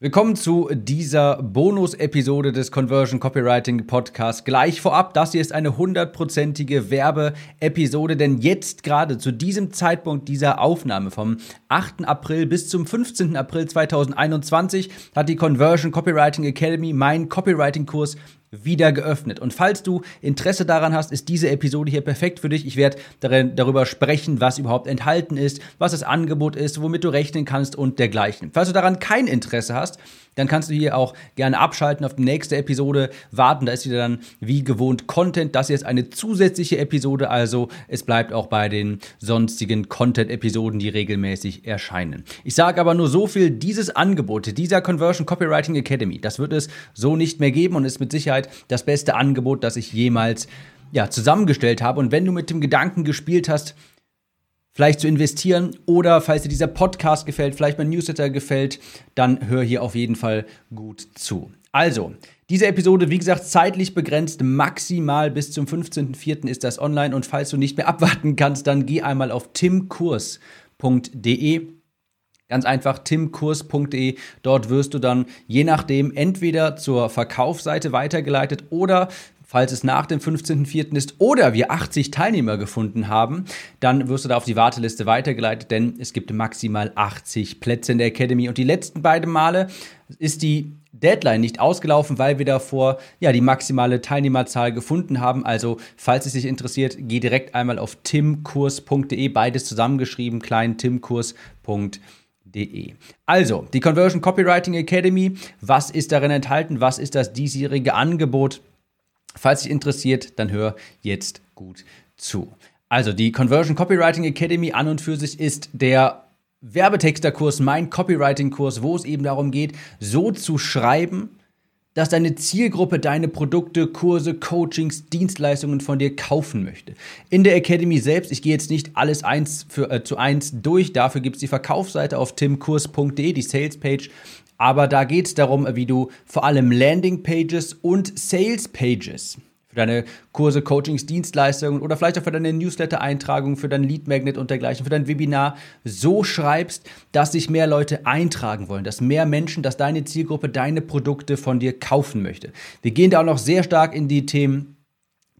Willkommen zu dieser Bonus-Episode des Conversion Copywriting Podcasts. Gleich vorab, das hier ist eine hundertprozentige Werbe-Episode, denn jetzt gerade zu diesem Zeitpunkt dieser Aufnahme vom 8. April bis zum 15. April 2021 hat die Conversion Copywriting Academy meinen Copywriting-Kurs wieder geöffnet. Und falls du Interesse daran hast, ist diese Episode hier perfekt für dich. Ich werde darüber sprechen, was überhaupt enthalten ist, was das Angebot ist, womit du rechnen kannst und dergleichen. Falls du daran kein Interesse hast, dann kannst du hier auch gerne abschalten, auf die nächste Episode warten. Da ist wieder dann wie gewohnt Content. Das hier ist eine zusätzliche Episode, also es bleibt auch bei den sonstigen Content-Episoden, die regelmäßig erscheinen. Ich sage aber nur so viel, dieses Angebot, dieser Conversion Copywriting Academy, das wird es so nicht mehr geben und ist mit Sicherheit das beste Angebot, das ich jemals ja, zusammengestellt habe. Und wenn du mit dem Gedanken gespielt hast, vielleicht zu investieren oder falls dir dieser Podcast gefällt, vielleicht mein Newsletter gefällt, dann hör hier auf jeden Fall gut zu. Also, diese Episode, wie gesagt, zeitlich begrenzt, maximal bis zum 15.04. ist das online und falls du nicht mehr abwarten kannst, dann geh einmal auf timkurs.de. Ganz einfach timkurs.de. Dort wirst du dann je nachdem entweder zur Verkaufsseite weitergeleitet oder Falls es nach dem 15.04. ist oder wir 80 Teilnehmer gefunden haben, dann wirst du da auf die Warteliste weitergeleitet, denn es gibt maximal 80 Plätze in der Academy. Und die letzten beiden Male ist die Deadline nicht ausgelaufen, weil wir davor ja die maximale Teilnehmerzahl gefunden haben. Also, falls es dich interessiert, geh direkt einmal auf timkurs.de, beides zusammengeschrieben, klein timkurs.de. Also, die Conversion Copywriting Academy, was ist darin enthalten? Was ist das diesjährige Angebot? Falls dich interessiert, dann hör jetzt gut zu. Also die Conversion Copywriting Academy an und für sich ist der Werbetexterkurs, mein Copywriting-Kurs, wo es eben darum geht, so zu schreiben, dass deine Zielgruppe deine Produkte, Kurse, Coachings, Dienstleistungen von dir kaufen möchte. In der Academy selbst, ich gehe jetzt nicht alles eins für, äh, zu eins durch, dafür gibt es die Verkaufsseite auf timkurs.de, die Salespage, aber da geht es darum, wie du vor allem Landingpages und Salespages für deine Kurse, Coachings, Dienstleistungen oder vielleicht auch für deine Newsletter-Eintragung, für dein Lead Magnet und dergleichen, für dein Webinar so schreibst, dass sich mehr Leute eintragen wollen, dass mehr Menschen, dass deine Zielgruppe deine Produkte von dir kaufen möchte. Wir gehen da auch noch sehr stark in die Themen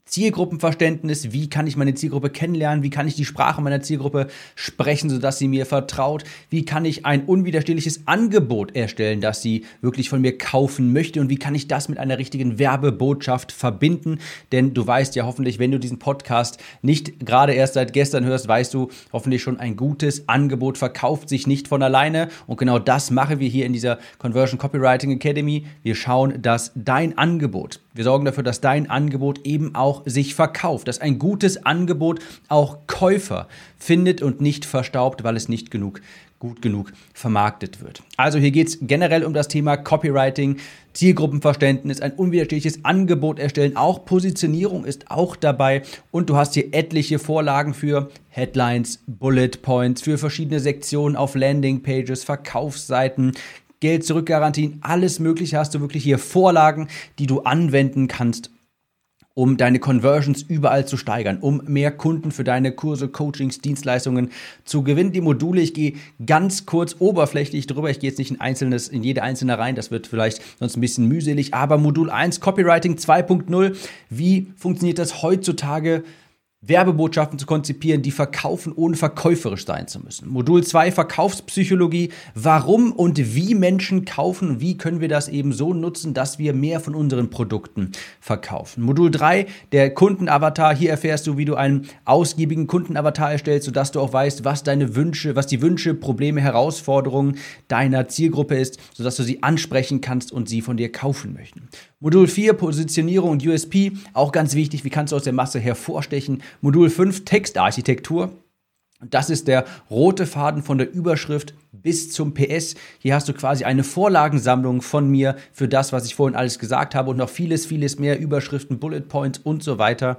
Zielgruppenverständnis, wie kann ich meine Zielgruppe kennenlernen, wie kann ich die Sprache meiner Zielgruppe sprechen, sodass sie mir vertraut, wie kann ich ein unwiderstehliches Angebot erstellen, das sie wirklich von mir kaufen möchte und wie kann ich das mit einer richtigen Werbebotschaft verbinden, denn du weißt ja hoffentlich, wenn du diesen Podcast nicht gerade erst seit gestern hörst, weißt du hoffentlich schon ein gutes Angebot verkauft sich nicht von alleine und genau das machen wir hier in dieser Conversion Copywriting Academy. Wir schauen, dass dein Angebot, wir sorgen dafür, dass dein Angebot eben auch auch sich verkauft, dass ein gutes Angebot auch Käufer findet und nicht verstaubt, weil es nicht genug gut genug vermarktet wird. Also hier geht es generell um das Thema Copywriting, Zielgruppenverständnis, ein unwiderstehliches Angebot erstellen, auch Positionierung ist auch dabei. Und du hast hier etliche Vorlagen für Headlines, Bullet Points, für verschiedene Sektionen auf Landingpages, Verkaufsseiten, Geld zurückgarantien, alles mögliche hast du wirklich hier Vorlagen, die du anwenden kannst, um deine Conversions überall zu steigern, um mehr Kunden für deine Kurse, Coachings, Dienstleistungen zu gewinnen. Die Module, ich gehe ganz kurz oberflächlich drüber, ich gehe jetzt nicht in einzelnes, in jede einzelne rein, das wird vielleicht sonst ein bisschen mühselig, aber Modul 1, Copywriting 2.0, wie funktioniert das heutzutage? Werbebotschaften zu konzipieren, die verkaufen, ohne verkäuferisch sein zu müssen. Modul 2 Verkaufspsychologie, warum und wie Menschen kaufen wie können wir das eben so nutzen, dass wir mehr von unseren Produkten verkaufen. Modul 3 der Kundenavatar, hier erfährst du, wie du einen ausgiebigen Kundenavatar erstellst, sodass du auch weißt, was deine Wünsche, was die Wünsche, Probleme, Herausforderungen deiner Zielgruppe ist, sodass du sie ansprechen kannst und sie von dir kaufen möchten. Modul 4, Positionierung und USP, auch ganz wichtig, wie kannst du aus der Masse hervorstechen. Modul 5, Textarchitektur. Das ist der rote Faden von der Überschrift bis zum PS. Hier hast du quasi eine Vorlagensammlung von mir für das, was ich vorhin alles gesagt habe und noch vieles, vieles mehr, Überschriften, Bullet Points und so weiter.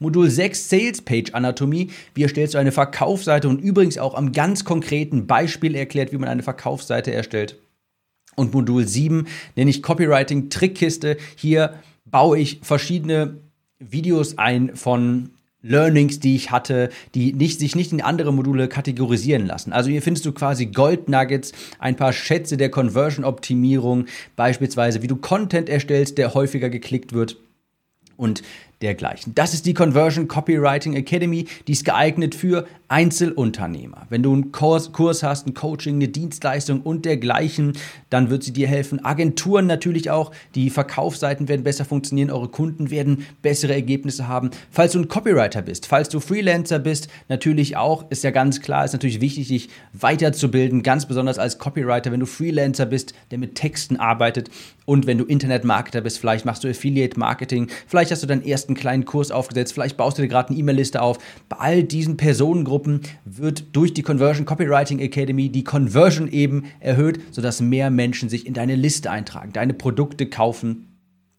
Modul 6 Sales Page Anatomie. Wie erstellst du eine Verkaufsseite und übrigens auch am ganz konkreten Beispiel erklärt, wie man eine Verkaufsseite erstellt. Und Modul 7 nenne ich Copywriting Trickkiste. Hier baue ich verschiedene Videos ein von Learnings, die ich hatte, die nicht, sich nicht in andere Module kategorisieren lassen. Also hier findest du quasi Gold Nuggets, ein paar Schätze der Conversion-Optimierung, beispielsweise wie du Content erstellst, der häufiger geklickt wird und dergleichen. Das ist die Conversion Copywriting Academy, die ist geeignet für Einzelunternehmer. Wenn du einen Kurs, Kurs hast, ein Coaching, eine Dienstleistung und dergleichen, dann wird sie dir helfen. Agenturen natürlich auch, die Verkaufsseiten werden besser funktionieren, eure Kunden werden bessere Ergebnisse haben. Falls du ein Copywriter bist, falls du Freelancer bist, natürlich auch, ist ja ganz klar, ist natürlich wichtig, dich weiterzubilden, ganz besonders als Copywriter, wenn du Freelancer bist, der mit Texten arbeitet und wenn du Internetmarketer bist, vielleicht machst du Affiliate Marketing, vielleicht hast du deinen ersten kleinen Kurs aufgesetzt, vielleicht baust du dir gerade eine E-Mail-Liste auf. Bei all diesen Personengruppen wird durch die Conversion Copywriting Academy die Conversion eben erhöht, sodass mehr Menschen sich in deine Liste eintragen, deine Produkte kaufen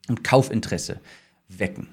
und Kaufinteresse wecken.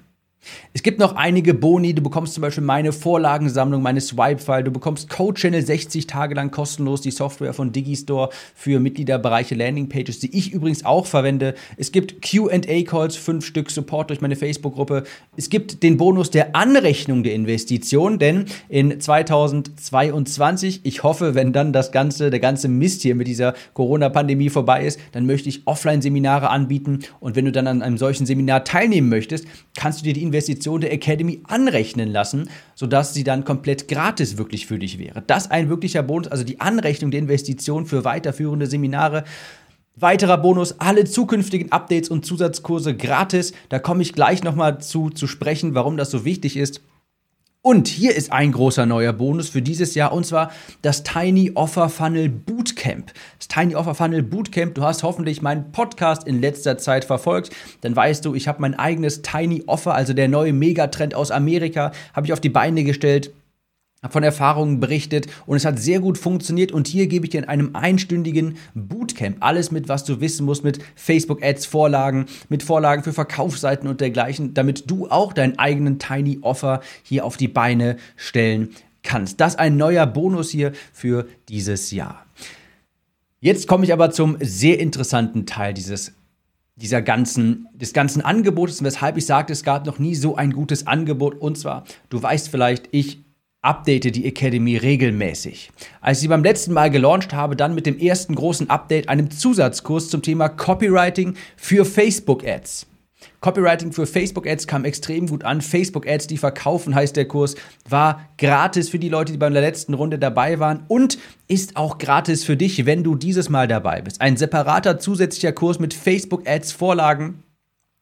Es gibt noch einige Boni. Du bekommst zum Beispiel meine Vorlagensammlung, meine Swipe-File. Du bekommst CodeChannel 60 Tage lang kostenlos, die Software von Digistore für Mitgliederbereiche Landingpages, die ich übrigens auch verwende. Es gibt QA-Calls, fünf Stück Support durch meine Facebook-Gruppe. Es gibt den Bonus der Anrechnung der Investition, denn in 2022, ich hoffe, wenn dann das ganze, der ganze Mist hier mit dieser Corona-Pandemie vorbei ist, dann möchte ich Offline-Seminare anbieten. Und wenn du dann an einem solchen Seminar teilnehmen möchtest, kannst du dir die Investition der Academy anrechnen lassen, sodass sie dann komplett gratis wirklich für dich wäre. Das ein wirklicher Bonus, also die Anrechnung der Investition für weiterführende Seminare. Weiterer Bonus, alle zukünftigen Updates und Zusatzkurse gratis. Da komme ich gleich nochmal zu, zu sprechen, warum das so wichtig ist. Und hier ist ein großer neuer Bonus für dieses Jahr und zwar das Tiny Offer Funnel Bootcamp. Das Tiny Offer Funnel Bootcamp, du hast hoffentlich meinen Podcast in letzter Zeit verfolgt, dann weißt du, ich habe mein eigenes Tiny Offer, also der neue Megatrend aus Amerika, habe ich auf die Beine gestellt von Erfahrungen berichtet und es hat sehr gut funktioniert und hier gebe ich dir in einem einstündigen Bootcamp alles mit, was du wissen musst, mit Facebook Ads Vorlagen, mit Vorlagen für Verkaufsseiten und dergleichen, damit du auch deinen eigenen Tiny Offer hier auf die Beine stellen kannst. Das ist ein neuer Bonus hier für dieses Jahr. Jetzt komme ich aber zum sehr interessanten Teil dieses dieser ganzen, des ganzen Angebotes, weshalb ich sagte, es gab noch nie so ein gutes Angebot. Und zwar, du weißt vielleicht, ich update die Academy regelmäßig. Als ich sie beim letzten Mal gelauncht habe, dann mit dem ersten großen Update, einem Zusatzkurs zum Thema Copywriting für Facebook Ads. Copywriting für Facebook Ads kam extrem gut an. Facebook Ads, die verkaufen, heißt der Kurs, war gratis für die Leute, die bei der letzten Runde dabei waren und ist auch gratis für dich, wenn du dieses Mal dabei bist. Ein separater zusätzlicher Kurs mit Facebook Ads Vorlagen,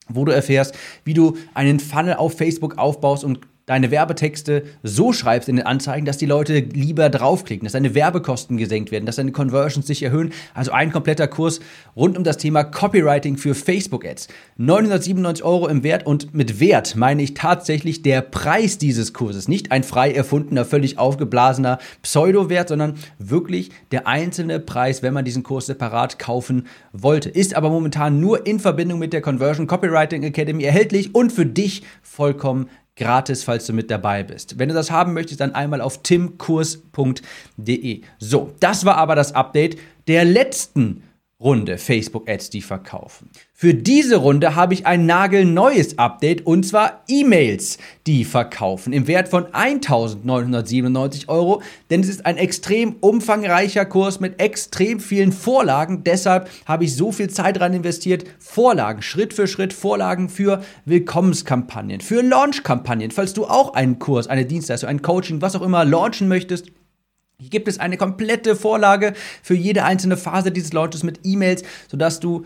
wo du erfährst, wie du einen Funnel auf Facebook aufbaust und deine Werbetexte so schreibst in den Anzeigen, dass die Leute lieber draufklicken, dass deine Werbekosten gesenkt werden, dass deine Conversions sich erhöhen. Also ein kompletter Kurs rund um das Thema Copywriting für Facebook-Ads. 997 Euro im Wert und mit Wert meine ich tatsächlich der Preis dieses Kurses. Nicht ein frei erfundener, völlig aufgeblasener Pseudo-Wert, sondern wirklich der einzelne Preis, wenn man diesen Kurs separat kaufen wollte. Ist aber momentan nur in Verbindung mit der Conversion Copywriting Academy erhältlich und für dich vollkommen gratis, falls du mit dabei bist. Wenn du das haben möchtest, dann einmal auf timkurs.de. So, das war aber das Update der letzten Runde Facebook Ads, die verkaufen. Für diese Runde habe ich ein nagelneues Update und zwar E-Mails, die verkaufen im Wert von 1997 Euro, denn es ist ein extrem umfangreicher Kurs mit extrem vielen Vorlagen. Deshalb habe ich so viel Zeit daran investiert, Vorlagen, Schritt für Schritt, Vorlagen für Willkommenskampagnen, für Launchkampagnen. Falls du auch einen Kurs, eine Dienstleistung, ein Coaching, was auch immer launchen möchtest, hier gibt es eine komplette Vorlage für jede einzelne Phase dieses Launches mit E-Mails, sodass du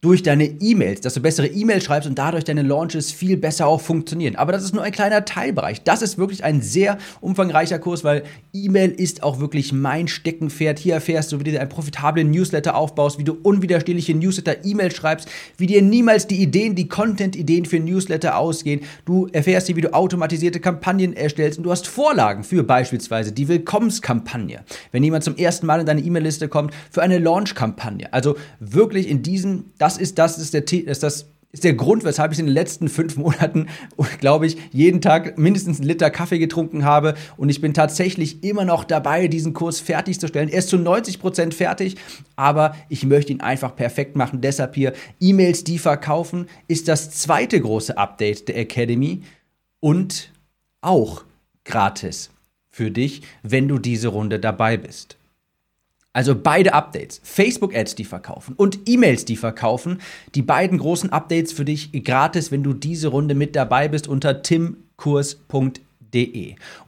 durch deine E-Mails, dass du bessere E-Mails schreibst und dadurch deine Launches viel besser auch funktionieren. Aber das ist nur ein kleiner Teilbereich. Das ist wirklich ein sehr umfangreicher Kurs, weil E-Mail ist auch wirklich mein Steckenpferd. Hier erfährst du, wie du einen profitablen Newsletter aufbaust, wie du unwiderstehliche Newsletter-E-Mails schreibst, wie dir niemals die Ideen, die Content-Ideen für Newsletter ausgehen. Du erfährst hier, wie du automatisierte Kampagnen erstellst und du hast Vorlagen für beispielsweise die Willkommenskampagne. Wenn jemand zum ersten Mal in deine E-Mail-Liste kommt, für eine Launch-Kampagne. Also wirklich in diesen, das ist, das ist der, ist das ist der Grund, weshalb ich in den letzten fünf Monaten, glaube ich, jeden Tag mindestens einen Liter Kaffee getrunken habe. Und ich bin tatsächlich immer noch dabei, diesen Kurs fertigzustellen. Er ist zu 90 Prozent fertig, aber ich möchte ihn einfach perfekt machen. Deshalb hier E-Mails, die verkaufen, ist das zweite große Update der Academy. Und auch gratis für dich, wenn du diese Runde dabei bist. Also beide Updates, Facebook-Ads, die verkaufen und E-Mails, die verkaufen, die beiden großen Updates für dich gratis, wenn du diese Runde mit dabei bist unter timkurs.de.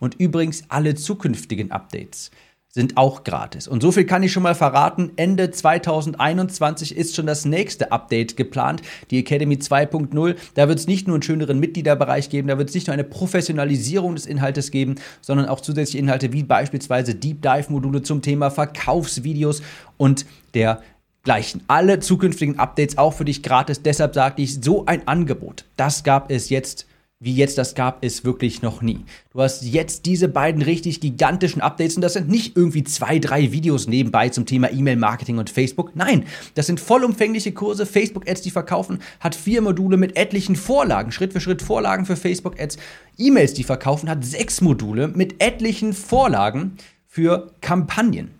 Und übrigens alle zukünftigen Updates sind auch gratis. Und so viel kann ich schon mal verraten. Ende 2021 ist schon das nächste Update geplant, die Academy 2.0. Da wird es nicht nur einen schöneren Mitgliederbereich geben, da wird es nicht nur eine Professionalisierung des Inhaltes geben, sondern auch zusätzliche Inhalte wie beispielsweise Deep Dive Module zum Thema Verkaufsvideos und dergleichen. Alle zukünftigen Updates auch für dich gratis. Deshalb sagte ich, so ein Angebot, das gab es jetzt wie jetzt das gab es wirklich noch nie. Du hast jetzt diese beiden richtig gigantischen Updates und das sind nicht irgendwie zwei, drei Videos nebenbei zum Thema E-Mail-Marketing und Facebook. Nein, das sind vollumfängliche Kurse. Facebook-Ads, die verkaufen, hat vier Module mit etlichen Vorlagen, Schritt für Schritt Vorlagen für Facebook-Ads. E-Mails, die verkaufen, hat sechs Module mit etlichen Vorlagen für Kampagnen.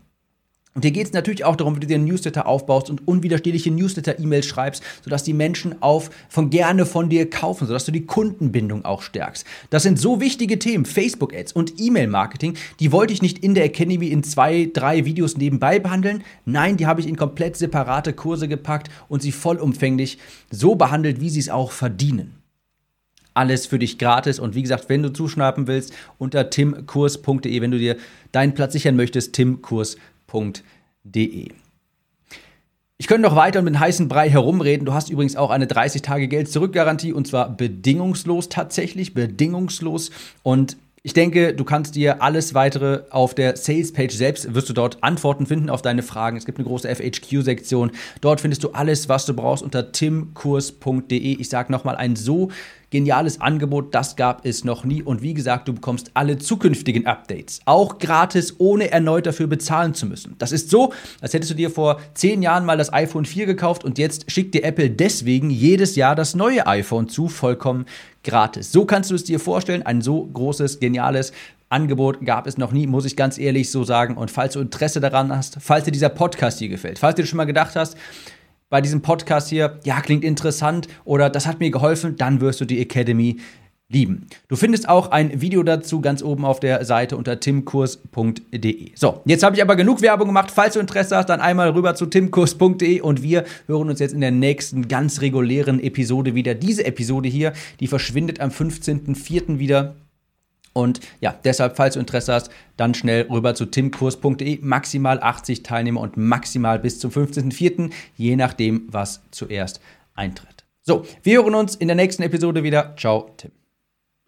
Und hier geht es natürlich auch darum, wie du dir einen Newsletter aufbaust und unwiderstehliche Newsletter-E-Mails schreibst, sodass die Menschen auf, von gerne von dir kaufen, sodass du die Kundenbindung auch stärkst. Das sind so wichtige Themen, Facebook-Ads und E-Mail-Marketing, die wollte ich nicht in der Academy in zwei, drei Videos nebenbei behandeln. Nein, die habe ich in komplett separate Kurse gepackt und sie vollumfänglich so behandelt, wie sie es auch verdienen alles für dich gratis. Und wie gesagt, wenn du zuschnappen willst, unter timkurs.de, wenn du dir deinen Platz sichern möchtest, timkurs.de www.geld.de. Ich könnte noch weiter um den heißen Brei herumreden. Du hast übrigens auch eine 30-Tage-Geld-Zurück-Garantie und zwar bedingungslos tatsächlich, bedingungslos. Und ich denke, du kannst dir alles weitere auf der Sales-Page selbst, wirst du dort Antworten finden auf deine Fragen. Es gibt eine große FHQ-Sektion. Dort findest du alles, was du brauchst unter timkurs.de. Ich sage nochmal, ein so Geniales Angebot, das gab es noch nie. Und wie gesagt, du bekommst alle zukünftigen Updates auch gratis, ohne erneut dafür bezahlen zu müssen. Das ist so, als hättest du dir vor zehn Jahren mal das iPhone 4 gekauft und jetzt schickt dir Apple deswegen jedes Jahr das neue iPhone zu, vollkommen gratis. So kannst du es dir vorstellen. Ein so großes, geniales Angebot gab es noch nie, muss ich ganz ehrlich so sagen. Und falls du Interesse daran hast, falls dir dieser Podcast hier gefällt, falls du dir schon mal gedacht hast, bei diesem Podcast hier, ja, klingt interessant oder das hat mir geholfen, dann wirst du die Academy lieben. Du findest auch ein Video dazu ganz oben auf der Seite unter timkurs.de. So, jetzt habe ich aber genug Werbung gemacht. Falls du Interesse hast, dann einmal rüber zu timkurs.de und wir hören uns jetzt in der nächsten ganz regulären Episode wieder. Diese Episode hier, die verschwindet am 15.04. wieder. Und ja, deshalb, falls du Interesse hast, dann schnell rüber zu timkurs.de. Maximal 80 Teilnehmer und maximal bis zum 15.04., je nachdem, was zuerst eintritt. So, wir hören uns in der nächsten Episode wieder. Ciao, Tim.